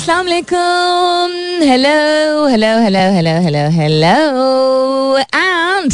Assalamu alaikum. Hello, hello, hello, hello, hello, hello. And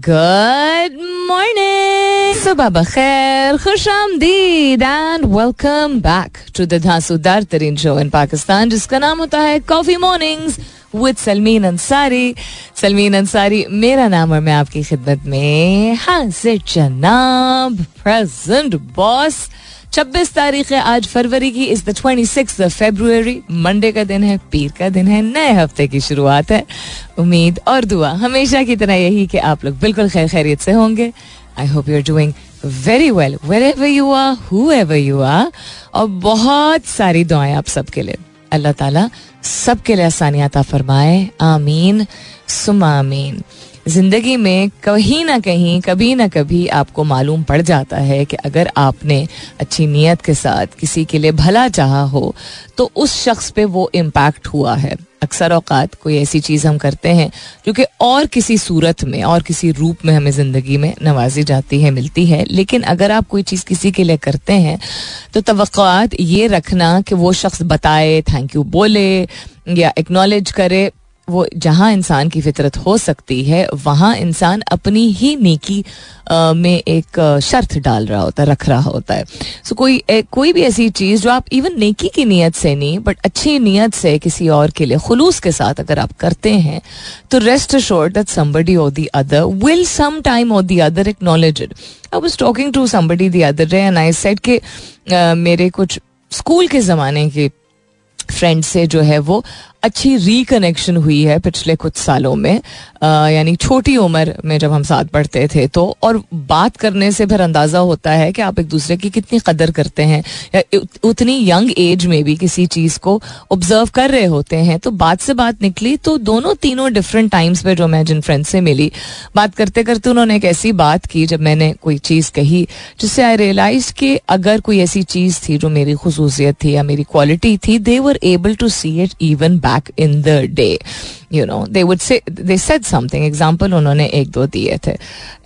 good morning. Subah khair, khush आमदीद and welcome back to the धांसूदार तरीन show in Pakistan जिसका नाम होता है coffee mornings with Salmeen Ansari Salmeen Ansari मेरा नाम और मैं आपकी खिदमत में हाजिर जनाब प्रेजेंट बॉस छब्बीस तारीख है, आज फरवरी की, इस the twenty six February Monday का दिन है, पीर का दिन है, नए हफ़्ते की शुरुआत है, उम्मीद और दुआ, हमेशा की तरह यही कि आप लोग बिल्कुल खैर खैरियत से होंगे I hope you are doing very well wherever you are whoever you are और बहुत सारी दुआएँ आप सबके लिए। अल्लाह ताला सबके लिए आसानियात फरमाए, आमीन सुमा आमीन। ज़िंदगी में कहीं ना कहीं, कभी ना कभी आपको मालूम पड़ जाता है कि अगर आपने अच्छी नीयत के साथ किसी के लिए भला चाहा हो तो उस शख्स पे वो इम्पैक्ट हुआ है। अक्सर अवकात कोई ऐसी चीज़ हम करते हैं जो कि और किसी सूरत में, और किसी रूप में हमें ज़िंदगी में नवाजी जाती है, मिलती है। लेकिन अगर आप कोई चीज़ किसी के लिए करते हैं तो तवक़ात ये रखना कि वो शख्स बताए थैंक यू बोले, या एक्नॉलेज करे वो जहाँ इंसान की फितरत हो सकती है वहाँ इंसान अपनी ही नेकी में एक शर्त डाल रहा होता है रख रहा होता है। सो so, कोई ए, कोई भी ऐसी चीज़ जो आप इवन नेकी की नीयत से नहीं बट अच्छी नीयत से किसी और के लिए खुलूस के साथ अगर आप करते हैं तो rest sure that somebody or the other will some time or the other acknowledge it I was talking to somebody the other day and I said के मेरे कुछ स्कूल के ज़माने के फ्रेंड से जो है वो अच्छी रिकनेक्शन हुई है पिछले कुछ सालों में। यानी छोटी उम्र में जब हम साथ पढ़ते थे तो और बात करने से फिर अंदाज़ा होता है कि आप एक दूसरे की कितनी कदर करते हैं, या उतनी यंग एज में भी किसी चीज़ को ऑब्ज़र्व कर रहे होते हैं। तो बात से बात निकली तो दोनों तीनों डिफरेंट टाइम्स पर जो मैं जिन फ्रेंड से मिली, बात करते करते उन्होंने एक ऐसी बात की, जब मैंने कोई चीज़ कही, जिससे आई रियलाइज़ कि अगर कोई ऐसी चीज़ थी जो मेरी खसूसियत थी या मेरी क्वालिटी थी they were able to see it even back back in the day. You know they would say they said something. Example उन्होंने एक दो दिए थे.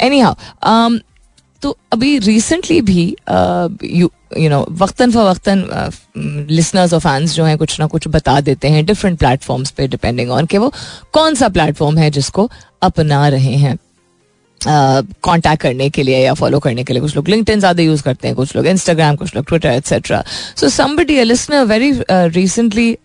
Anyhow um, तो अभी रिसेंटली भी यू यू नो वक्तन फवक्ता लिसनर्स और फैंस जो हैं कुछ ना कुछ बता देते हैं डिफरेंट प्लेटफॉर्म्स पे डिपेंडिंग ऑन कि वो कौन सा प्लेटफॉर्म है जिसको अपना रहे हैं. कांटेक्ट करने के लिए या फॉलो करने के लिए कुछ लोग लिंक्डइन ज़्यादा यूज़ करते हैं कुछ लोग इंस्टाग्राम कुछ लोग Twitter etcetera so somebody listener very recently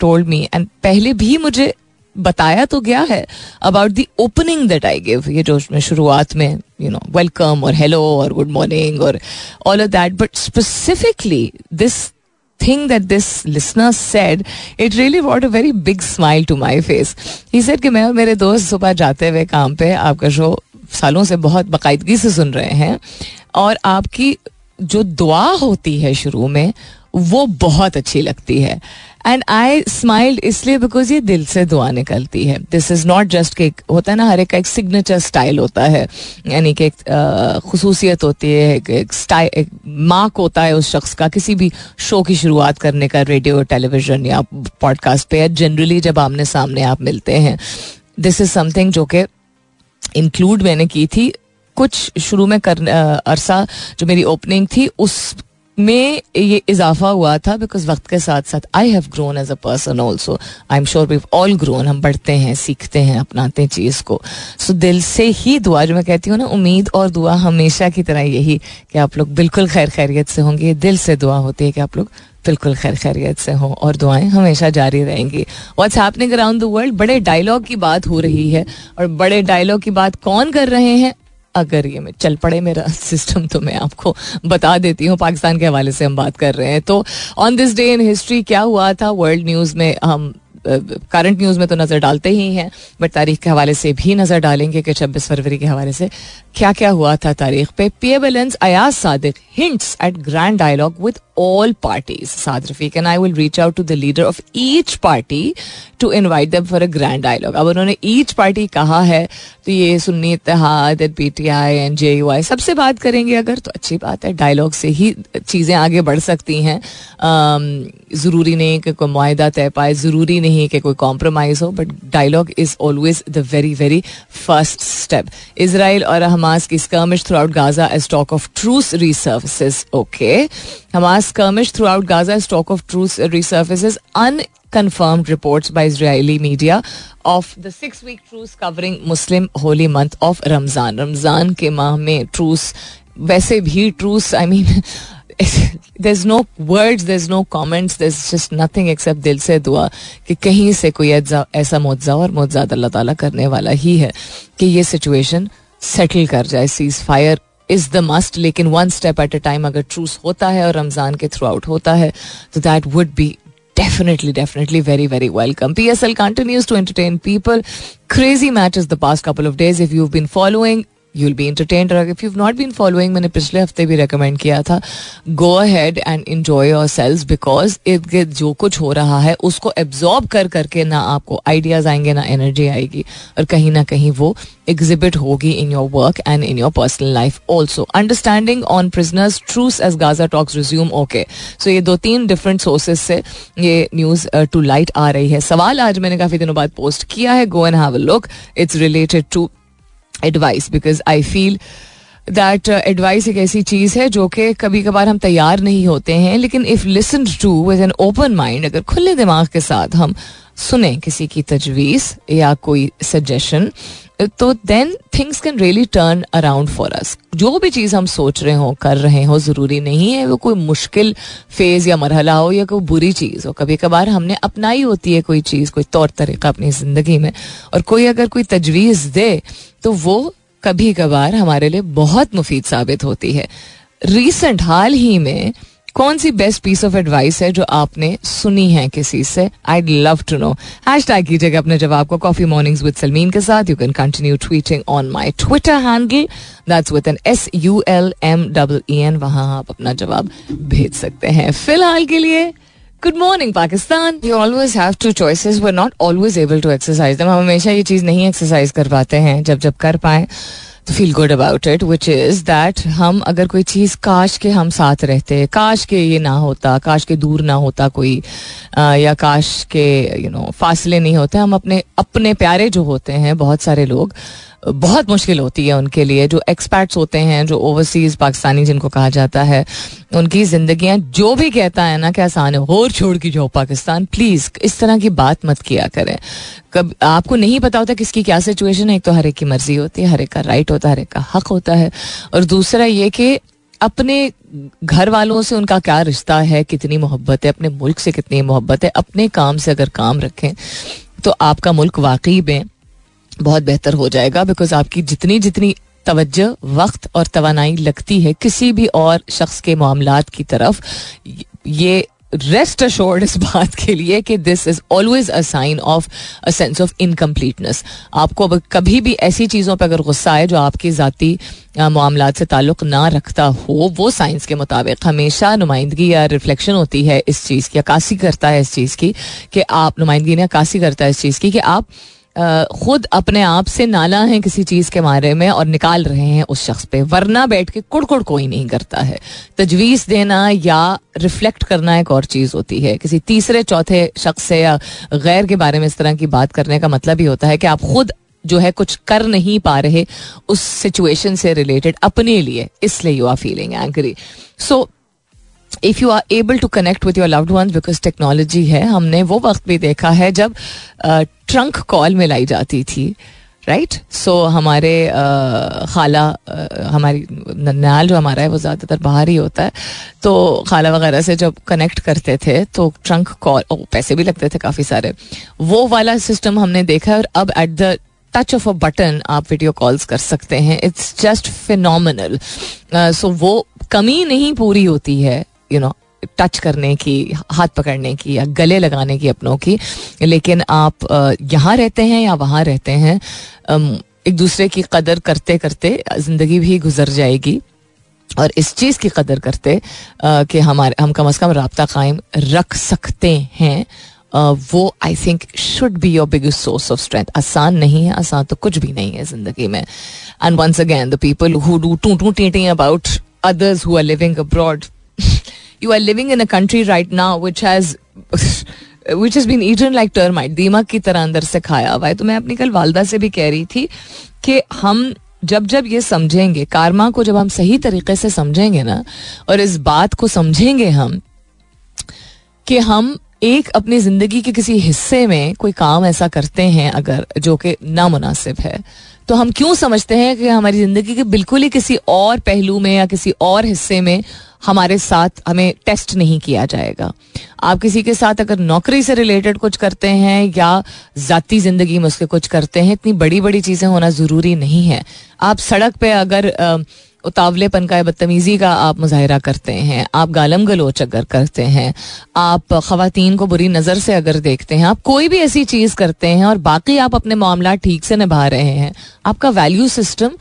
told me and पहले भी मुझे बताया तो गया है about the opening that I give ये जो मैं शुरुआत में यू नो वेलकम और हेलो और गुड मॉर्निंग और all of that but specifically this thing that this listener said, it really brought a very big smile to my face. He said कि मैं और मेरे दोस्त सुबह जाते हुए काम पे आपका शो सालों से बहुत बाकायदगी से सुन रहे हैं और आपकी जो दुआ होती है शुरू में वो बहुत अच्छी लगती है। एंड आई स्माइल्ड इसलिए बिकॉज़ ये दिल से दुआ निकलती है। दिस इज़ नॉट जस्ट कि होता है ना हर एक का एक सिग्नेचर स्टाइल होता है। यानी कि एक खसूसियत होती है एक, एक स्टाइल एक मार्क होता है उस शख्स का। किसी भी शो की शुरुआत करने का रेडियो टेलीविज़न या पॉडकास्ट पे या जनरली जब आमने सामने आप मिलते हैं। दिस इज़ समथिंग जो कि इंक्लूड मैंने की थी कुछ शुरू में कर अरसा जो मेरी ओपनिंग थी उस में ये इजाफा हुआ था बिकॉज़ वक्त के साथ साथ I have grown as a person also I am sure we all grown हम बढ़ते हैं सीखते हैं अपनाते हैं चीज़ को. सो so, दिल से ही दुआ जो मैं कहती हूँ ना उम्मीद और दुआ हमेशा की तरह यही कि आप लोग बिल्कुल खैर खैरियत से होंगे। दिल से दुआ होती है कि आप लोग बिल्कुल खैर खैरियत से हो और दुआएँ हमेशा जारी रहेंगी। What's happening around the world बड़े डायलॉग की बात हो रही है और बड़े डायलॉग की बात कौन कर रहे हैं? अगर ये में, चल पड़े मेरा सिस्टम तो मैं आपको बता देती हूँ। पाकिस्तान के हवाले से हम बात कर रहे हैं। तो on this day in history क्या हुआ था? वर्ल्ड न्यूज़ में हम करंट न्यूज़ में तो नज़र डालते ही हैं बट तारीख के हवाले से भी नज़र डालेंगे कि छब्बीस फरवरी के हवाले से क्या क्या हुआ था तारीख पे। P एलेंस Ayaz Sadiq hints at grand dialogue with all parties Saad Rafique and I will reach out to the leader of each party to invite them for a grand dialogue अब उन्होंने ईच पार्टी कहा है तो ये Sunni Ittehad P T I and J U I सबसे बात करेंगे अगर तो अच्छी बात है डायलॉग से ही चीज़ें आगे बढ़ सकती हैं। ज़रूरी नहीं कि कोई माहा तय पाए, ज़रूरी नहीं नहीं कि कोई कॉम्प्रोमाइज हो but dialogue is always the very very first step Israel और हमास की skirmish throughout Gaza as talk of truce resurfaces okay Hamas skirmish throughout Gaza as talk of truce resurfaces un confirmed reports by Israeli media of the six week truce covering Muslim holy month of Ramzan. Ramzan के माह में truce, वैसे भी truce, I mean there's no words there's no comments there's just nothing except दिल से दुआ कि कहीं से कोई ऐसा मुआवजा और मुआवजा अल्लाह ताला करने वाला ही है कि ये सिचुएशन सेटल कर जाए ceasefire is the must लेकिन one step at a time अगर ट्रूस होता है और रमज़ान के थ्रू आउट होता है तो that would be definitely, definitely very, very welcome. PSL continues to entertain people. Crazy matches the past couple of days. If you've been following, you'll be entertain if you not been following मैंने पिछले हफ़्ते भी recommend किया था go ahead and enjoy yourselves because इर्द जो कुछ हो रहा है, उसको एब्जॉर्ब कर करके ना आपको आइडियाज़ आएँगे, ना एनर्जी आएगी और कहीं ना कहीं वो एग्जिबिट होगी in your work and in your personal life also understanding on prisoners truce as Gaza talks resume okay so ये दो तीन डिफरेंट सोर्सेज से ये न्यूज़ टू लाइट आ रही है। सवाल आज मैंने काफ़ी दिनों बाद पोस्ट किया है go and have a look it's related to advice because I feel that advice एक ऐसी चीज़ है जो कि कभी कभार हम तैयार नहीं होते हैं, लेकिन if listen to with an open mind अगर खुले दिमाग के साथ हम सुने किसी की तजवीज़ या कोई सजेशन तो then things can really turn around for us जो भी चीज़ हम सोच रहे हो, कर रहे हो, ज़रूरी नहीं है, वो कोई मुश्किल फ़ेज़ या मरहला हो या कोई बुरी चीज़ हो। कभी कभार हमने अपनाई होती है कोई चीज़, कोई तौर तरीका अपनी ज़िंदगी में। और कोई अगर कोई तजवीज़ दे तो वो कभी कभार हमारे लिए बहुत मुफीद साबित होती है। रिसेंट हाल ही में कौन सी बेस्ट पीस ऑफ़ एडवाइस है जो आपने सुनी है किसी से? I love to know hashtag कीजिएगा अपने जवाब को कॉफ़ी मॉर्निंग्स विद सलमीन के साथ. You can continue tweeting on my Twitter handle that's with an S U L M double N वहाँ आप अपना जवाब भेज सकते हैं। फ़िलहाल के लिए good morning Pakistan you always have two choices we're not always able to exercise हम हमेशा ये चीज़ नहीं एक्सरसाइज कर पाते हैं। जब जब कर पाए तो feel good about it which is that हम अगर कोई चीज़ काश के हम साथ रहते काश के ये ना होता काश के दूर ना होता कोई आ, या काश के यू you नो know, फासले नहीं होते हम अपने अपने प्यारे जो होते हैं बहुत सारे लोग बहुत मुश्किल होती है उनके लिए, जो एक्सपर्ट्स होते हैं, जो ओवरसीज पाकिस्तानी जिनको कहा जाता है, उनकी जिंदगियाँ जो भी कहता है ना कि आसान है, और छोड़ की जाओ पाकिस्तान प्लीज़ इस तरह की बात मत किया करें। कब, आपको नहीं पता होता किसकी क्या सिचुएशन है, एक तो हर एक की मर्ज़ी होती है, हर एक का राइट होता है, हर एक का हक होता है, और दूसरा ये कि अपने घर वालों से उनका क्या रिश्ता है, कितनी मोहब्बत है, अपने मुल्क से कितनी मोहब्बत है, अपने काम से अगर काम रखें तो आपका मुल्क वाकई में बहुत बेहतर हो जाएगा बिकॉज़ आपकी जितनी जितनी तवज्जो, वक्त और तोानाई लगती है किसी भी और शख्स के मामला की तरफ़, ये रेस्ट अशोर्ड इस बात के लिए कि this is always a sign of a sense of incompleteness आपको अब कभी भी ऐसी चीज़ों पर अगर गुस्सा है जो आपकी ज़ाती मामला से ताल्लुक ना रखता हो, वो साइंस के मुताबिक हमेशा नुमाइंदगी या रिफ्लेक्शन होती है इस चीज़ की अक्सी करता है इस चीज़ की, कि आप, नुमाइंदगी ने अक्सी करता है इस चीज़ की, कि आप खुद अपने आप से नाला है किसी चीज़ के बारे में और निकाल रहे हैं उस शख्स पे। वरना बैठ के कुड़कुड़ कोई नहीं करता है। तजवीज देना या रिफ्लेक्ट करना एक और चीज़ होती है। किसी तीसरे, चौथे शख्स से या गैर के बारे में इस तरह की बात करने का मतलब ही होता है कि आप खुद जो है कुछ कर नहीं पा रहे उस सिचुएशन से रिलेटेड अपने लिए। इसलिए you are feeling angry so if you are able to connect with your loved ones because technology है हमने वो वक्त भी देखा है जब ट्रंक कॉल मिलाई जाती थी राइट right? सो so, हमारे खाला हमारी नन्याल जो हमारा है वो ज़्यादातर बाहर ही होता है। तो खाला वगैरह से जब कनेक्ट करते थे तो ट्रंक कॉल पैसे भी लगते थे काफ़ी सारे। वो वाला सिस्टम हमने देखा है और अब at the touch of a button आप वीडियो कॉल्स कर सकते हैं। इट्स जस्ट फिनल सो वो कमी नहीं पूरी होती है। यू नो टच करने की, हाथ पकड़ने की या गले लगाने की अपनों की। लेकिन आप यहाँ रहते हैं या वहाँ रहते हैं एक दूसरे की कदर करते करते ज़िंदगी भी गुजर जाएगी। और इस चीज़ की कदर करते कि हमारे, हम कम अज़ कम रबता कायम रख सकते हैं वो I think should be your biggest source of strength आसान नहीं है, आसान तो कुछ भी नहीं है ज़िंदगी में। And once again the people who do to to tweeting about others who are living abroad you are living in a country right now which has which is been eaten like termite दीमक की तरह अंदर से खाया हुआ है तो मैं अपनी कल वालदा से भी कह रही थी कि हम जब जब ये समझेंगे कारमा को जब हम सही तरीके से समझेंगे ना, और इस बात को समझेंगे हम कि हम एक अपनी ज़िंदगी के किसी हिस्से में कोई काम ऐसा करते हैं अगर जो कि नामुनासिब है तो हम क्यों समझते हैं कि हमारी ज़िंदगी के बिल्कुल ही किसी और पहलू में या किसी और हिस्से में हमारे साथ हमें टेस्ट नहीं किया जाएगा। आप किसी के साथ अगर नौकरी से रिलेटेड कुछ करते हैं या ज़ाती ज़िंदगी में उसके कुछ करते हैं, इतनी बड़ी बड़ी चीज़ें होना ज़रूरी नहीं है। आप सड़क पे अगर उतावलेपन का बदतमीज़ी का आप मुजाहरा करते हैं, आप गालम गलोच अगर करते हैं, आप ख़वातीन को बुरी नज़र से अगर देखते हैं, आप कोई भी ऐसी चीज़ करते हैं और बाकी आप अपने मामला ठीक से निभा रहे हैं, आपका value system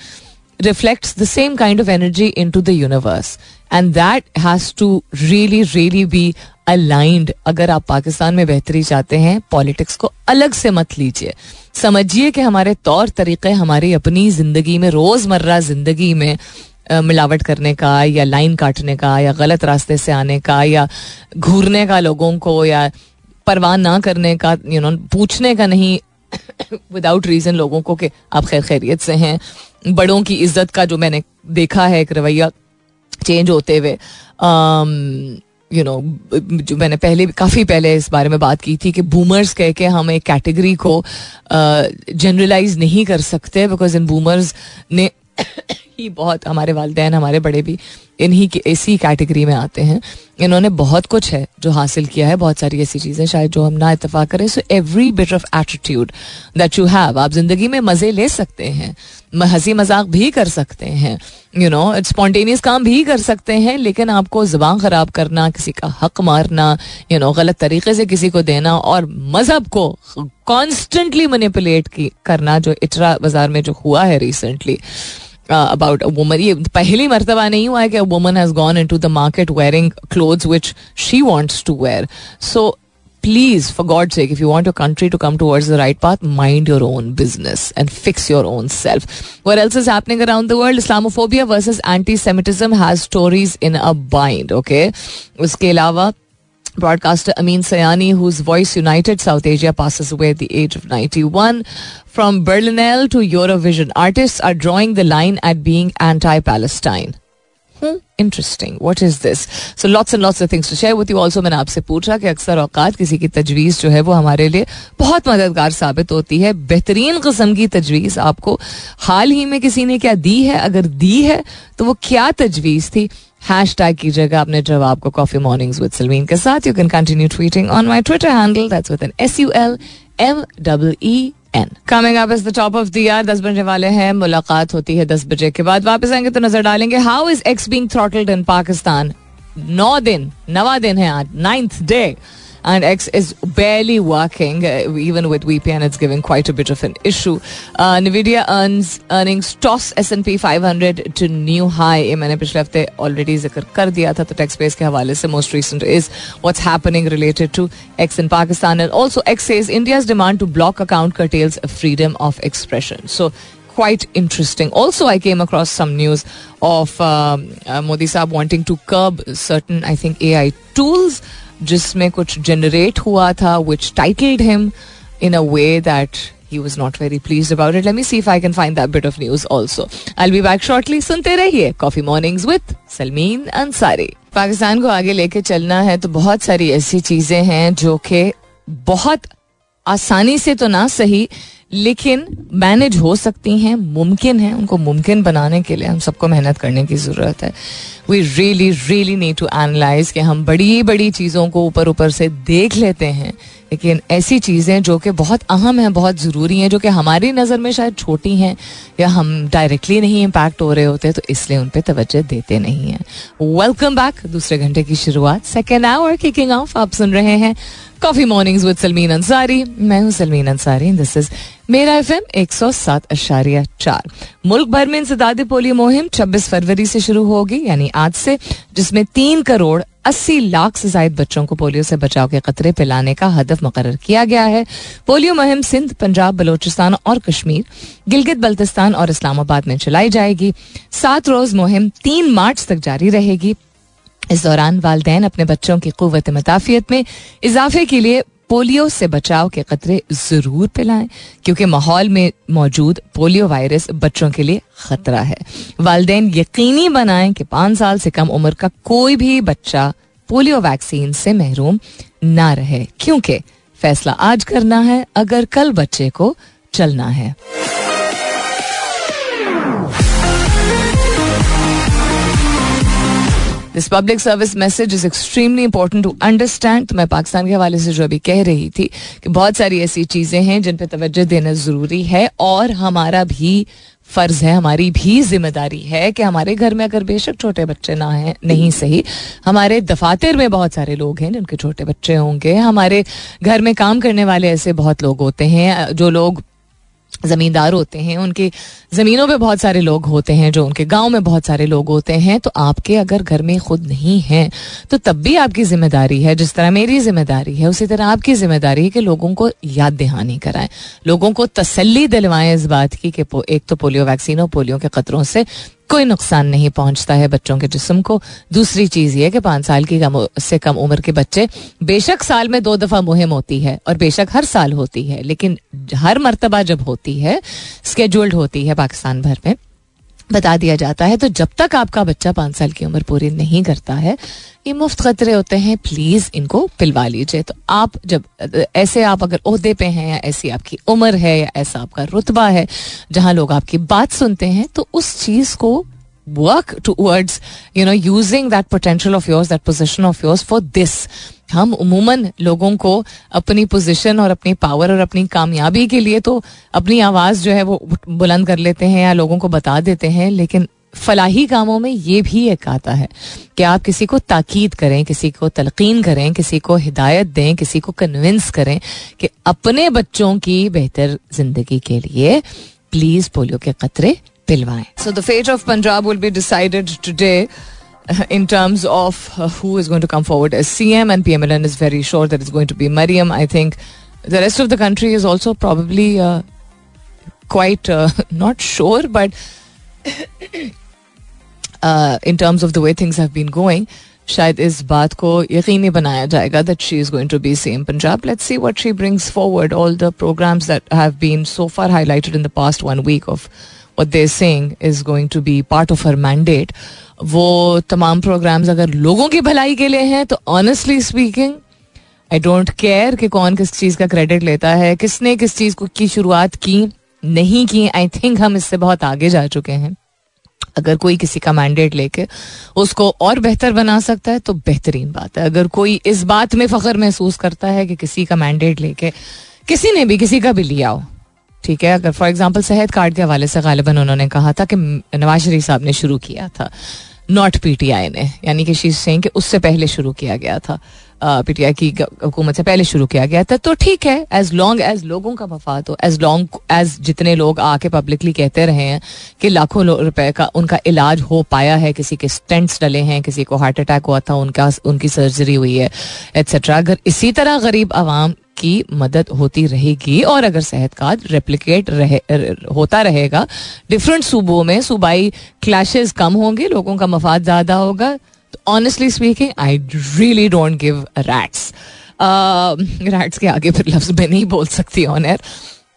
reflects the same kind of energy into the universe and that has to really really be aligned अगर आप पाकिस्तान में बेहतरी चाहते हैं पॉलिटिक्स को अलग से मत लीजिए। समझिए कि हमारे तौर तरीके, हमारी अपनी ज़िंदगी में, रोज़मर्रा ज़िंदगी में मिलावट करने का या लाइन काटने का या गलत रास्ते से आने का या घूरने का लोगों को या परवाह ना करने का यू नो पूछने का नहीं विदाउट रीजन लोगों को कि आप खैर खैरियत से हैं। बड़ों की इज़्ज़त का जो मैंने देखा है एक रवैया चेंज होते हुए यू नो जो मैंने पहले, काफ़ी पहले इस बारे में बात की थी कि बूमर्स कह के हम एक कैटेगरी को जनरलाइज नहीं कर सकते बिकॉज़ इन बूमर्स ने ही बहुत हमारे वालदेन, हमारे बड़े भी इन्हीं के, इसी कैटेगरी में आते हैं। इन्होंने बहुत कुछ है जो हासिल किया है, बहुत सारी ऐसी चीज़ें, शायद जो हम ना इतफाक करें so every bit of attitude that you have आप ज़िंदगी में मज़े ले सकते हैं हँसी मज़ाक भी कर सकते हैं यू नो इट्स स्पॉन्टेनियस काम भी कर सकते हैं, लेकिन आपको जबान ख़राब करना, किसी का हक मारना यू नो गलत तरीके से किसी को देना और मज़हब को कॉन्स्टेंटली मैनिपुलेट करना जो इटरा बाज़ार में जो हुआ है रिसेंटली अबाउट अ वुमन ये पहली मरतबा नहीं हुआ है कि woman has gone in to the market wearing clothes which she wants to wear so please, for God's sake, if you want your country to come towards the right path, mind your own business and fix your own self. What else is happening around the world? Islamophobia versus anti-Semitism has stories in a bind. Okay, उसके अलावा Broadcaster Amin Sayani, whose voice united South Asia, passes away at the age of 91. From Berlinale to Eurovision, artists are drawing the line at being anti Palestine. Interesting what is this so lots and lots things to share with you also मैंने आपसे पूछा कि अक्सर औकात किसी की तजवीज़ जो है वो हमारे लिए बहुत मददगार साबित होती है बेहतरीन कस्म की तजवीज़ आपको हाल ही में किसी ने क्या दी है अगर दी है तो वो क्या तजवीज़ थी हैश टैग कीजिएगा अपने जवाब को कॉफ़ी मॉर्निंग्स विद सलमीन के साथ। You can continue tweeting on my Twitter handle that's with an S U L M double N coming up is the top of the year दस बजने वाले हैं, मुलाकात होती है दस बजे के बाद। वापस आएँगे तो नज़र डालेंगे how is X being throttled in Pakistan नौ दिन, नवा दिन है आज ninth day and X is barely working. Uh, even with VPN, it's giving quite a bit of an issue. Uh, Nvidia earns earnings toss S&P 500 to new high. ये मैंने पिछले हफ्ते already जिक्र कर दिया था तो टैक्स बेस के हवाले से most recent is what's happening related to X in Pakistan and also X says India's demand to block account curtails freedom of expression. So quite interesting. Also, I came across some news of um, uh, Modi Saab wanting to curb certain, I think, AI tools. जिसमें कुछ generate हुआ था which titled him in a way that he was not very pleased about it. Let me see if I can find that bit of news also. I'll be back shortly. सुनते रहिए coffee mornings with Salmeen Ansari Pakistan को आगे लेके चलना है तो बहुत सारी ऐसी चीज़ें हैं जो कि बहुत आसानी से तो ना सही लेकिन मैनेज हो सकती हैं, मुमकिन है उनको मुमकिन बनाने के लिए, हम सबको मेहनत करने की ज़रूरत है। We really really need to analyse कि हम बड़ी बड़ी चीज़ों को ऊपर ऊपर से देख लेते हैं लेकिन ऐसी चीज़ें जो कि बहुत अहम हैं, बहुत ज़रूरी हैं, जो कि हमारी नज़र में शायद छोटी हैं या हम डायरेक्टली नहीं इम्पैक्ट हो रहे होते तो इसलिए उन पर तवज्जो देते नहीं हैं। वेलकम बैक दूसरे घंटे की शुरुआत। सेकेंड आवर किकिंग ऑफ़ आप सुन रहे हैं coffee mornings with Salmeen Ansari मैं हूँ सलमीन अंसारी दिस इज़ मेरा एफ़ एम एक सौ सात अशारिया चार। मुल्क भर में इंसदादी पोलियो मुहिम छब्बीस फरवरी से शुरू होगी, यानी आज से, जिसमें तीन करोड़ अस्सी लाख से जायद बच्चों को पोलियो से बचाव के खतरे पिलाने का हदफ मुकर किया गया है। पोलियो मुहिम सिंध, पंजाब, बलोचिस्तान और कश्मीर, गिलगित, बल्तिस्तान और इस्लामाबाद में चलाई जाएगी। सात रोज मुहिम तीन मार्च तक जारी रहेगी। इस दौरान वालदेन अपने बच्चों की कुत मताफियत में इजाफे के लिए पोलियो से बचाव के खतरे ज़रूर पिलाएँ, क्योंकि माहौल में मौजूद पोलियो वायरस बच्चों के लिए खतरा है। वालदे यकीनी बनाएँ कि पाँच साल से कम उम्र का कोई भी बच्चा पोलियो वैक्सीन से महरूम ना रहे, क्योंकि फैसला आज करना है, अगर कल बच्चे को चलना है। This public service message is extremely important to understand तो मैं पाकिस्तान के हवाले से जो अभी कह रही थी कि बहुत सारी ऐसी चीज़ें हैं जिन पर तवज्जो देना ज़रूरी है और हमारा भी फ़र्ज़ है, हमारी भी ज़िम्मेदारी है कि हमारे घर में अगर बेशक छोटे बच्चे ना हैं, नहीं सही। हमारे दफातर में बहुत सारे लोग हैं जिनके छोटे बच्चे होंगे। हमारे घर में काम करने वाले ऐसे बहुत लोग होते हैं, जो लोग ज़मींदार होते हैं, उनके ज़मीनों पे बहुत सारे लोग होते हैं, जो उनके गाँव में बहुत सारे लोग होते हैं तो आपके अगर घर में खुद नहीं है तो तब भी आपकी ज़िम्मेदारी है, जिस तरह मेरी ज़िम्मेदारी है, उसी तरह आपकी ज़िम्मेदारी है कि लोगों को याद दहानी कराएँ। लोगों को तसल्ली दिलवाएँ इस बात की कि एक तो पोलियो वैक्सीन और पोलियो के खतरों से कोई नुकसान नहीं पहुँचता है बच्चों के जिसम को। दूसरी चीज़ ये कि पाँच साल की कम से कम उम्र के बच्चे बेशक साल में दो दफ़ा मुहिम होती है और बेशक हर साल होती है, लेकिन हर मरतबा जब होती है स्केड्यूल्ड होती है पाकिस्तान भर में। बता दिया जाता है। तो जब तक आपका बच्चा पाँच साल की उम्र पूरी नहीं करता है, ये मुफ़्त खतरे होते हैं प्लीज़ इनको पिलवा लीजिए। तो आप जब, ऐसे आप अगर ओहदे पे हैं या ऐसी आपकी उम्र है या ऐसा आपका रुतबा है, जहाँ लोग आपकी बात सुनते हैं तो उस चीज़ को work towards you know using that potential of yours that position of yours for this हम उमूमन लोगों को अपनी पोजीशन और अपनी पावर और अपनी कामयाबी के लिए तो अपनी आवाज़ जो है वो बुलंद कर लेते हैं या लोगों को बता देते हैं, लेकिन फलाही कामों में ये भी एक आता है कि आप किसी को ताकीद करें, किसी को तलकीन करें, किसी को हिदायत दें, किसी को कन्विंस करें कि अपने बच्चों की बेहतर ज़िंदगी के लिए प्लीज़ पोलियो के कतरे पिलवाएं so the fate of Punjab will be decided today in terms of uh, who is going to come forward as CM and PMLN is very sure that it's going to be Mariam. I think the rest of the country is also probably uh, quite uh, not sure, but in terms of the way things have been going, शायद इस बात को यकीनी बनाया जाएगा that she is going to be same Punjab let's see what she brings forward all the programmes that have been so far highlighted in the past one week of They saying is going to be part of her mandate वो तमाम programmes अगर लोगों की भलाई के लिए हैं तो honestly speaking I don't care कि कौन किस चीज़ का क्रेडिट लेता है, किसने किस चीज़ को की शुरुआत की, नहीं की आई थिंक हम इससे बहुत आगे जा चुके हैं। अगर कोई किसी का मैंडेट लेके उसको और बेहतर बना सकता है तो बेहतरीन बात है। अगर कोई इस बात में फख्र महसूस करता है कि किसी का मैंडेट लेके किसी ने भी, किसी का भी लिया हो ठीक है, अगर फॉर एग्ज़ाम्पल सेहत कार्ड के हवाले से गालिबा उन्होंने कहा था कि नवाज़ शरीफ साहब ने शुरू किया था। नॉट पीटीआई ने, यानी कि शीज सिंह के उससे पहले शुरू किया गया था। पीटीआई की हुकूमत से पहले शुरू किया गया था। तो ठीक है एज लॉन्ग एज लोगों का मफाद हो एज लॉन्ग एज जितने लोग आके पब्लिकली कहते रहे हैं कि लाखों रुपए का उनका इलाज हो पाया है, किसी के स्टेंट्स डले हैं, किसी को हार्ट अटैक हुआ था, उनका, उनकी सर्जरी हुई है एट्सेट्रा अगर इसी तरह गरीब आवाम की मदद होती रहेगी और अगर सेहत कार्ड रेप्लिकेट रहे होता रहेगा। डिफरेंट सूबों में सूबाई क्लैशेस कम होंगे, लोगों का मफाद ज़्यादा होगा। तो honestly speaking I really don't give rats rats के आगे फिर लफ्ज में नहीं बोल सकती ऑनर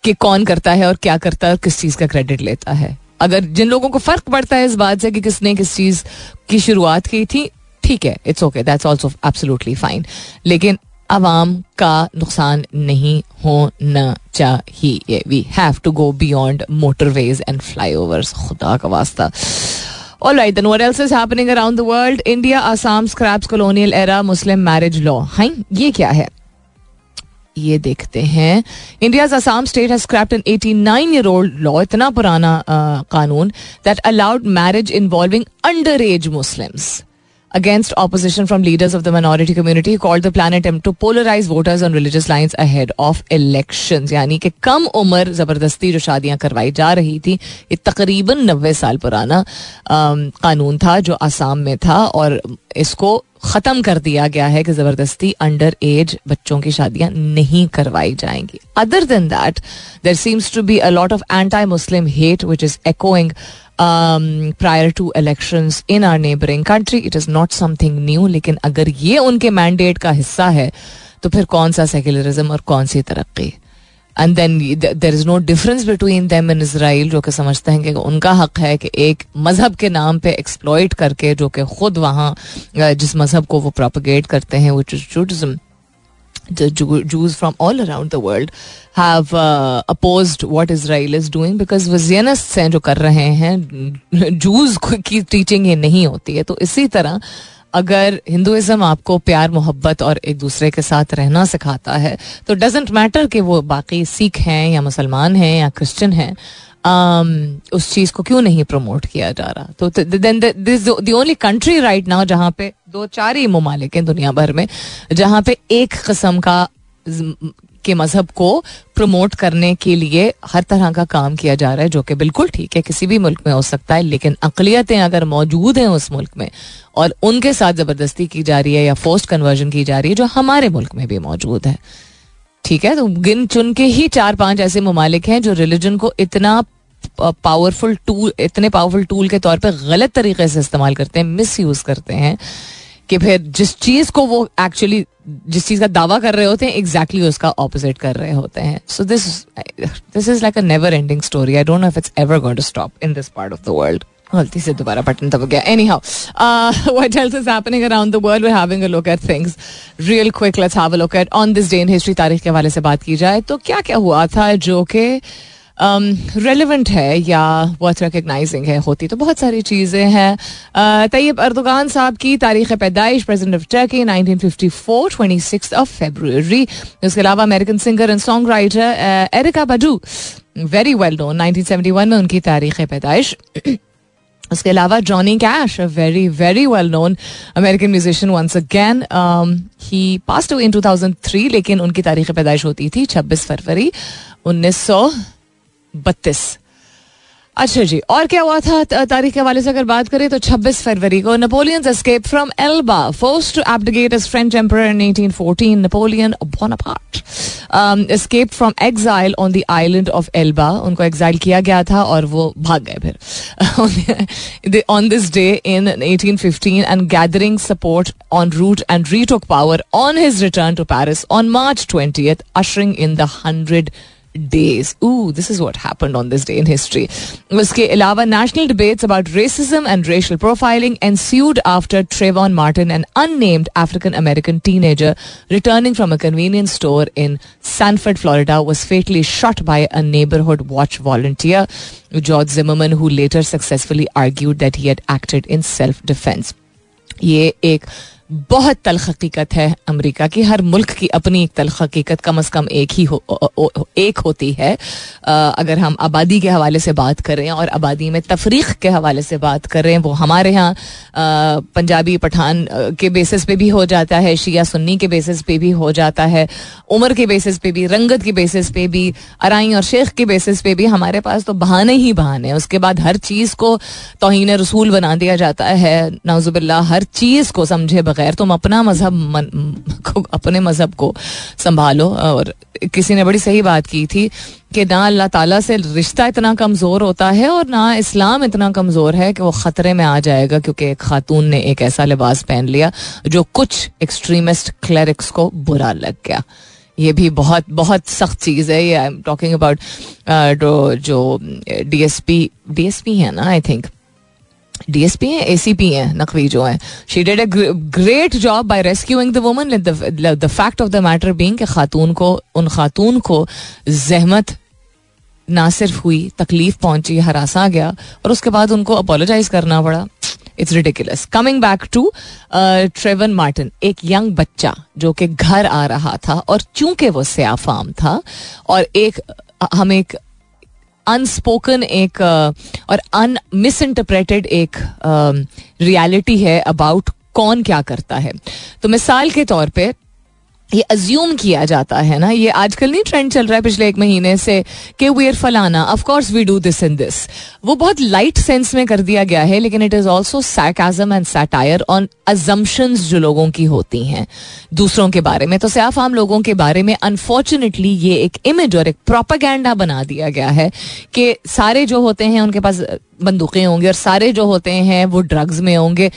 कि कौन करता है और क्या करता है और किस चीज़ का क्रेडिट लेता है। अगर जिन लोगों को फ़र्क पड़ता है इस बात से कि किसने किस चीज़ की शुरुआत की थी, ठीक है it's okay that's also absolutely fine लेकिन आवाम का नुकसान नहीं होना चाहिए। We have to go beyond motorways and flyovers खुदा का वास्ता। All right, then what else is happening around the world? India, Assam scraps colonial era Muslim marriage law. हाई ये क्या है? ये देखते हैं। India's Assam state has scrapped an 89 year old law इतना पुराना कानून that allowed marriage involving under age Muslims against opposition from leaders of the minority community called the plan attempt to polarize voters on religious lines ahead of elections. यानी कि कम उम्र ज़बरदस्ती जो शादियाँ करवाई जा रही थी ये तकरीबन नब्बे साल पुराना कानून था जो आसाम में था और इसको ख़त्म कर दिया गया है कि ज़बरदस्ती अंडर एज बच्चों की शादियाँ नहीं करवाई जाएँगी other than that there seems to be a lot of anti Muslim hate which is echoing prior to election in our neighbouring country it is not something new लेकिन अगर ये उनके मैंडेट का हिस्सा है तो फिर कौन सा सेक्युलरिज्म और कौन सी तरक्की? And then there is no difference between them and Israel जो कि समझते हैं कि उनका हक है कि एक मज़हब के नाम पे एक्सप्लॉइट करके, जो कि खुद वहाँ जिस मज़हब को वो प्रोपोगेट करते हैं is Judaism the Jews from all around the world have uh, opposed what Israel is doing because वो हैं जो कर रहे हैं जूस की टीचिंग ये नहीं होती है। तो इसी तरह अगर हिंदुज़म आपको प्यार मोहब्बत और एक दूसरे के साथ रहना सिखाता है तो डजेंट मैटर कि वो बाकी सिख हैं या मुसलमान हैं या क्रिश्चियन हैं उस चीज़ को क्यों नहीं प्रमोट किया जा रहा? तो then this the only country right now जहाँ पे दो चार ही ममालिक हैं दुनिया भर में, जहाँ पे एक किस्म का के मज़हब को प्रमोट करने के लिए हर तरह का काम किया जा रहा है, जो कि बिल्कुल ठीक है, किसी भी मुल्क में हो सकता है, लेकिन अकलियतें अगर मौजूद हैं उस मुल्क में, और उनके साथ ज़बरदस्ती की जा रही है या फोस्ट कन्वर्जन की जा रही है, जो हमारे मुल्क में भी मौजूद है। ठीक है? तो गिन चुन के ही चार पाँच ऐसे ममालिक हैं जो रिलीजन को इतना पावरफुल टूल इतने पावरफुल टूल के तौर पे गलत तरीके से इस्तेमाल करते हैं मिस यूज़ करते हैं, कि फिर जिस चीज़ को वो एक्चुअली जिस चीज़ का दावा कर रहे होते हैं एग्जैक्टली exactly उसका ऑपोजिट कर रहे होते हैं। So this this is like a never ending story I don't know if it's ever going to stop in this part of the world गलती से दोबारा बटन दब गया anyhow what else is happening around the world we having a look at things real quick let's have a look at on this day in history तारीख के हवाले से बात की जाए तो क्या क्या हुआ था जो कि रेलिवेंट um, है या वर्थ रिकग्नाइजिंग है? होती तो बहुत सारी चीज़ें हैं। Uh, तैयब अर्दुगान साहब की तारीख पैदाइश president of Turkey 1954 26 of February इसके अलावा American singer and song writer Erykah Badu very well known 1971 में उनकी तारीख पैदाइश। उसके अलावा Johnny Cash a very very well known American musician once again he pass to in 2003 लेकिन उनकी तारीख पैदाइश होती थी 26 फरवरी उन्नीस सौ बत्तीस। अच्छा जी, और क्या हुआ था? तारीख के हवाले से अगर बात करें तो 26 फरवरी को Napoleon escape from Elba force to as French emperor in 1814 Napoleon Bonaparte escape from exile on the island of Elba उनको एग्जाइल किया गया था और वो भाग गए फिर। On this day in 1815 and gathering support on route and retook power on his return to Paris on March twenty ushering in the hundred days. Ooh, this is what happened on this day in history. उसके अलावा national debates about racism and racial profiling ensued after Trayvon Martin, an unnamed African American teenager returning from a convenience store in Sanford, Florida, was fatally shot by a neighborhood watch volunteer, George Zimmerman, who later successfully argued that he had acted in self-defense. ये एक बहुत तलख हकीकत है America की। हर मुल्क की अपनी एक तलख हकीकत कम अज़ कम एक ही हो एक होती है। अगर हम आबादी के हवाले से बात करें और आबादी में तफरीक के हवाले से बात करें, वो हमारे यहाँ पंजाबी पठान के बेसिस पे भी हो जाता है, शिया सुन्नी के बेसिस पे भी हो जाता है, उम्र के बेसिस पे भी, रंगत के बेसिस पे भी, अराई और शेख के बेसिस पे भी हमारे पास तो बहाने ही बहाने हैं। उसके बाद हर चीज़ को तोहन रसूल बना दिया जाता है। नवजुबिल्ला हर चीज़ को समझे बगैर खैर तुम अपना मज़हब को, अपने मज़हब को संभालो। और किसी ने बड़ी सही बात की थी कि ना अल्लाह ताला से रिश्ता इतना कमज़ोर होता है और ना इस्लाम इतना कमज़ोर है कि वो ख़तरे में आ जाएगा, क्योंकि एक खातून ने एक ऐसा लिबास पहन लिया जो कुछ एक्सट्रीमिस्ट क्लरिक्स को बुरा लग गया। ये भी बहुत बहुत सख्त चीज़ है। ये आई एम टॉकिंग अबाउट जो D S P D S P है ना आई थिंक डीएसपी हैं एसीपी हैं, नकवी जो हैं। She did a great job by rescuing the woman the fact of the matter being कि खातून को, उन खातून को जहमत ना सिर्फ़ हुई, तकलीफ़ पहुँची, हरासा गया और उसके बाद उनको अपोलोजाइज करना पड़ा। It's ridiculous coming back to Trayvon Martin एक यंग बच्चा जो कि घर आ रहा था और चूँकि वो सयाफाम था और एक, हम एक अनस्पोकन एक और अन मिस इंटरप्रेटेड एक रियलिटी है अबाउट कौन क्या करता है। तो मिसाल के तौर पे ये अज्यूम किया जाता है ना? ये आजकल नहीं ट्रेंड चल रहा है पिछले एक महीने से कि वीर फलाना of course we do this in this वो बहुत लाइट सेंस में कर दिया गया है, लेकिन it is also sarcasm and satire on assumptions जो लोगों की होती हैं, दूसरों के बारे में। तो सियाफ आम लोगों के बारे में अनफॉर्चुनेटली ये एक इमेज और एक प्रोपागैंडा बना दिया गया है कि सारे जो होते हैं उनके पास बंदूकें होंगी और सारे जो होते हैं वो ड्रग्स में होंगे।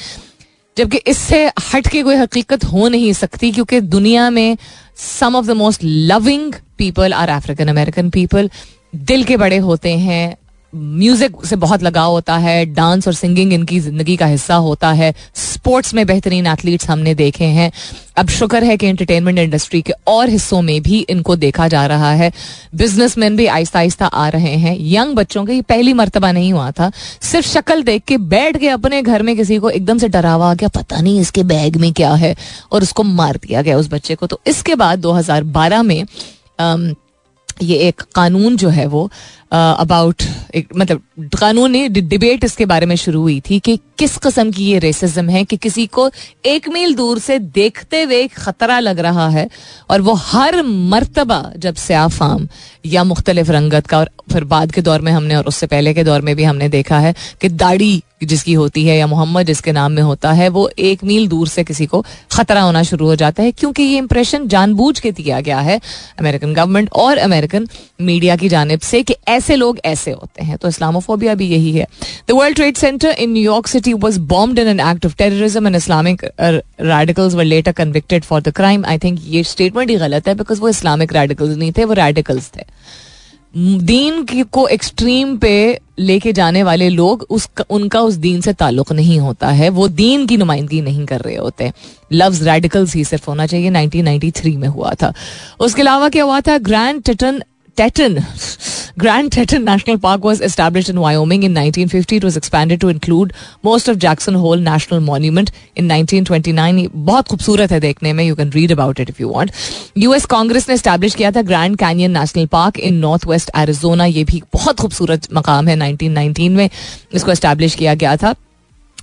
जबकि इससे हट के कोई हकीकत हो नहीं सकती, क्योंकि दुनिया में some of the most loving people are African American people दिल के बड़े होते हैं म्यूज़िक से बहुत लगाव होता है, डांस और सिंगिंग इनकी ज़िंदगी का हिस्सा होता है। स्पोर्ट्स में बेहतरीन एथलीट्स हमने देखे हैं। अब शुक्र है कि एंटरटेनमेंट इंडस्ट्री के और हिस्सों में भी इनको देखा जा रहा है। बिजनेसमैन भी आहिस्ता आहिस्ता आ रहे हैं। यंग बच्चों के ये पहली मरतबा नहीं हुआ था। सिर्फ़ शक्ल देख के बैठ के अपने घर में किसी को एकदम से डरावा आ गया। पता नहीं इसके बैग में क्या है और उसको मार दिया गया उस बच्चे को। तो इसके बाद 2012 में ये एक कानून जो है वो अबाउट मतलब कानूनी डिबेट इसके बारे में शुरू हुई थी कि किस कस्म की ये रेसिज्म है कि किसी को एक मील दूर से देखते हुए खतरा लग रहा है और वो हर मर्तबा जब स्याफाम या मुख्तलिफ़ रंगत का और फिर बाद के दौर में हमने और उससे पहले के दौर में भी हमने देखा है कि दाढ़ी जिसकी होती है या मोहम्मद जिसके नाम में होता है, वो एक मील दूर से किसी को खतरा होना शुरू हो जाता है, क्योंकि ये इंप्रेशन जानबूझ के दिया गया है अमेरिकन गवर्नमेंट और अमेरिकन मीडिया की जानब से कि ऐसे लोग ऐसे होते हैं। तो इस्लामोफोबिया भी यही है। The world trade centre in New York city was bomb in an act of terrorism and Islamic radicals were later convicted for the crime I think ये स्टेटमेंट ही गलत है बिकॉज़ वो इस्लामिक रेडिकल्स नहीं थे, वो रेडिकल्स थे। दीन की को एक्सट्रीम पे लेके जाने वाले लोग उस उनका उस दीन से ताल्लुक नहीं होता है। वो दीन की नुमाइंदगी नहीं कर रहे होते। लव्स रेडिकल्स ही सिर्फ़ होना चाहिए। 1993 में हुआ था। उसके अलावा क्या हुआ था? Grand Titan Teton Grand Teton National Park was established in Wyoming in 1950. It was expanded to include most of Jackson Hole National Monument in 1929. बहुत खूबसूरत है देखने में you can read about it if you want US Congress ने establish किया था Grand Canyon National Park in North West Arizona ये भी बहुत खूबसूरत मकाम है 1919 में। इसको एस्टैब्लिश किया गया था।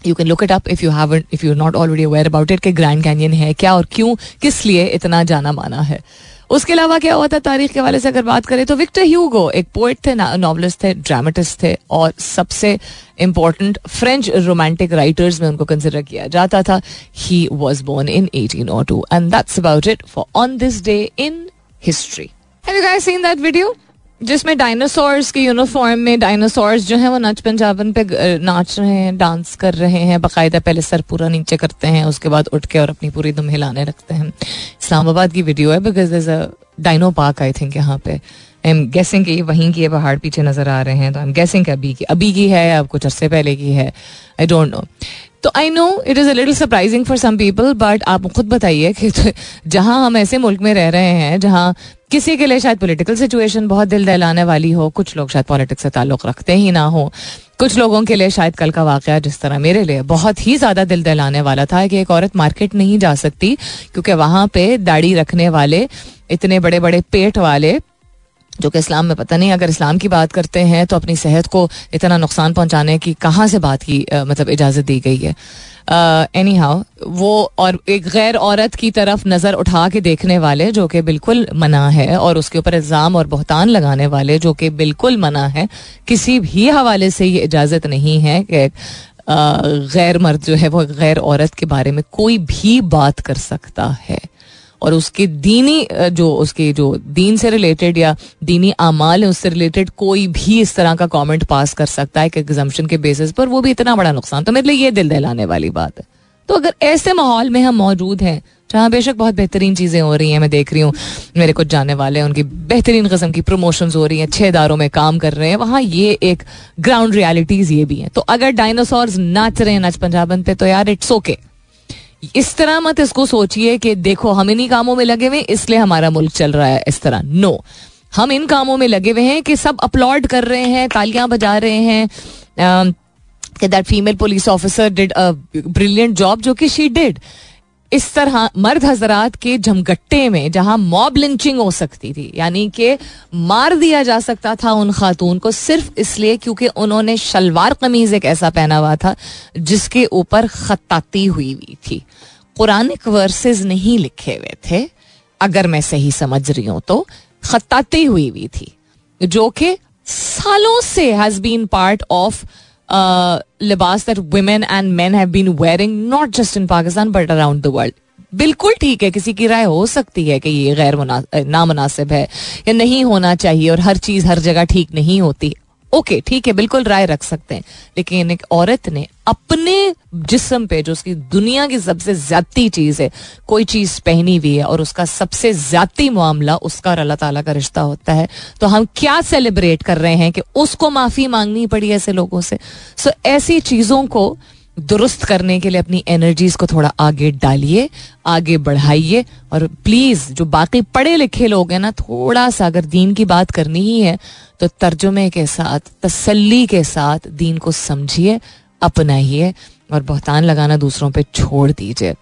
You can look it up if you have if you not already aware about it कि ग्रैंड कैनियन है क्या और क्यों, किस लिए इतना जाना माना है। उसके अलावा क्या हुआ था? तारीख के वाले से अगर बात करें तो विक्टर ह्यूगो एक पोइट थे नॉवलिस्ट थे ड्रामेटिस्ट थे और सबसे इंपॉर्टेंट फ्रेंच रोमांटिक राइटर्स में उनको कंसिडर किया जाता था। He was born in eighteen O two and that's about it for on this day in history Have you guys seen that video? जिसमें डायनासोर्स के यूनिफॉर्म में डायनासोर्स जो है, वो नच पंजाबन पे नाच रहे हैं डांस कर रहे हैं, बाकायदा पहले सर पूरा नीचे करते हैं, उसके बाद उठ के और अपनी पूरी दुम हिलाने रखते हैं। इस्लामाबाद की वीडियो है because is a dino park I think यहाँ पे। आई एम गेसिंग कि वहीं की पहाड़ पीछे नज़र आ रहे हैं तो आई एम गेसिंग अभी की अभी की है अब कुछ अरसे पहले की है आई डोंट नो तो I know it is a little surprising for some people but आप खुद बताइए कि तो जहाँ हम ऐसे मुल्क में रह रहे हैं, जहाँ किसी के लिए शायद पॉलिटिकल सिचुएशन बहुत दिल दहलाने वाली हो, कुछ लोग शायद पॉलिटिक्स से ताल्लुक रखते ही ना हो, कुछ लोगों के लिए शायद कल का वाक़ जिस तरह मेरे लिए बहुत ही ज़्यादा दिल दहलाने वाला था कि एक औरत मार्केट नहीं जा सकती, क्योंकि वहाँ पे दाढ़ी रखने वाले, इतने बड़े बड़े पेट वाले जो कि इस्लाम में पता नहीं अगर इस्लाम की बात करते हैं तो अपनी सेहत को इतना नुकसान पहुँचाने की कहाँ से बात की आ, मतलब इजाज़त दी गई है। एनी हाउ वो और एक गैर औरत की तरफ़ नज़र उठा के देखने वाले जो कि बिल्कुल मना है और उसके ऊपर इल्ज़ाम और बहतान लगाने वाले जो कि बिल्कुल मना है किसी भी हवाले से ये इजाज़त नहीं है कि गैर मर्द जो है वो गैर औरत के बारे में कोई भी बात कर सकता है। और उसके दीनी जो उसके जो दीन से रिलेटेड या दीनी अमाल है, उससे रिलेटेड कोई भी इस तरह का कमेंट पास कर सकता है कि एग्जाम्शन के बेसिस पर, वो भी इतना बड़ा नुकसान। तो मेरे लिए ये दिल दहलाने वाली बात है। तो अगर ऐसे माहौल में हम मौजूद हैं, जहाँ बेशक बहुत बेहतरीन चीज़ें हो रही हैं, मैं देख रही हूँ, मेरे कुछ जाने वाले हैं, उनकी बेहतरीन कस्म की प्रमोशन हो रही हैं, अच्छे इदारों में काम कर रहे हैं, वहाँ ये एक ग्राउंड रियलिटीज़ ये भी हैं। तो अगर डायनासोर नाच रहे हैं, नाच पंजाबन पे तो यार इट्स ओके okay. इस तरह मत इसको सोचिए कि देखो, हम इन्हीं कामों में लगे हुए इसलिए हमारा मुल्क चल रहा है इस तरह नो. हम इन कामों में लगे हुए हैं कि सब अपलॉड कर रहे हैं, तालियाँ बजा रहे हैं that female police officer did a brilliant job जो कि शी डिड इस तरह मर्द हजरात के जमगट्टे में, जहाँ मॉब लिंचिंग हो सकती थी, यानी कि मार दिया जा सकता था उन खातून को सिर्फ़ इसलिए क्योंकि उन्होंने शलवार कमीज एक ऐसा पहना हुआ था, जिसके ऊपर खताती हुई हुई थी कुरानिक वर्सेस नहीं लिखे हुए थे, अगर मैं सही समझ रही हूँ तो खताती हुई हुई थी, जो कि सालों से हैज़ बीन पार्ट ऑफ़ लिबास that women and man have been wearing not just in Pakistan but around the world बिल्कुल ठीक है, किसी की राय हो सकती है कि ये गैर नामनासिब है या नहीं होना चाहिए और हर चीज़ हर जगह ठीक नहीं होती। ओके ठीक है, बिल्कुल राय रख सकते हैं। लेकिन एक औरत ने अपने जिसम पे, जो उसकी दुनिया की सबसे ज़्यादा चीज़ है, कोई चीज़ पहनी हुई है और उसका सबसे ज़्यादा मामला उसका और अल्लाह ताला का रिश्ता होता है तो हम क्या सेलिब्रेट कर रहे हैं कि उसको माफ़ी मांगनी पड़ी ऐसे लोगों से? सो ऐसी चीज़ों को दुरुस्त करने के लिए अपनी एनर्जीज को थोड़ा आगे डालिए, आगे बढ़ाइए। और प्लीज़ जो बाकी पढ़े लिखे लोग हैं ना थोड़ा सा अगर दीन की बात करनी ही है तो तर्जुमे के साथ, तसल्ली के साथ दीन को समझिए, अपनाइए और बहतान लगाना दूसरों पे छोड़ दीजिए।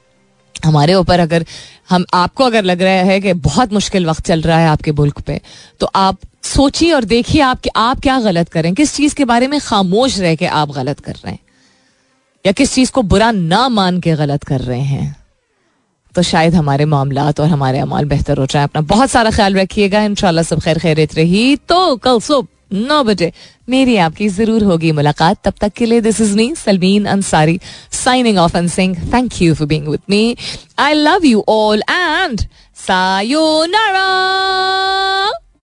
हमारे ऊपर अगर हम, आपको अगर लग रहा है कि बहुत मुश्किल वक्त चल रहा है आपके मुल्क पे तो आप सोचिए और देखिए आप कि आप क्या गलत करें किस चीज़ के बारे में खामोश रह के आप गलत कर रहे हैं। या किस चीज़ को बुरा ना मान के गलत कर रहे हैं तो शायद हमारे मामला और हमारे अमाल बेहतर हो जाए। अपना बहुत सारा ख्याल रखिएगा। इन सब खैर खैरित रही। तो कल सुबह नौ बजे मेरी आपकी ज़रूर होगी मुलाकात। तब तक के लिए this is me Salmeen Ansari signing off and sing thank you for being with me I love you all and sayonara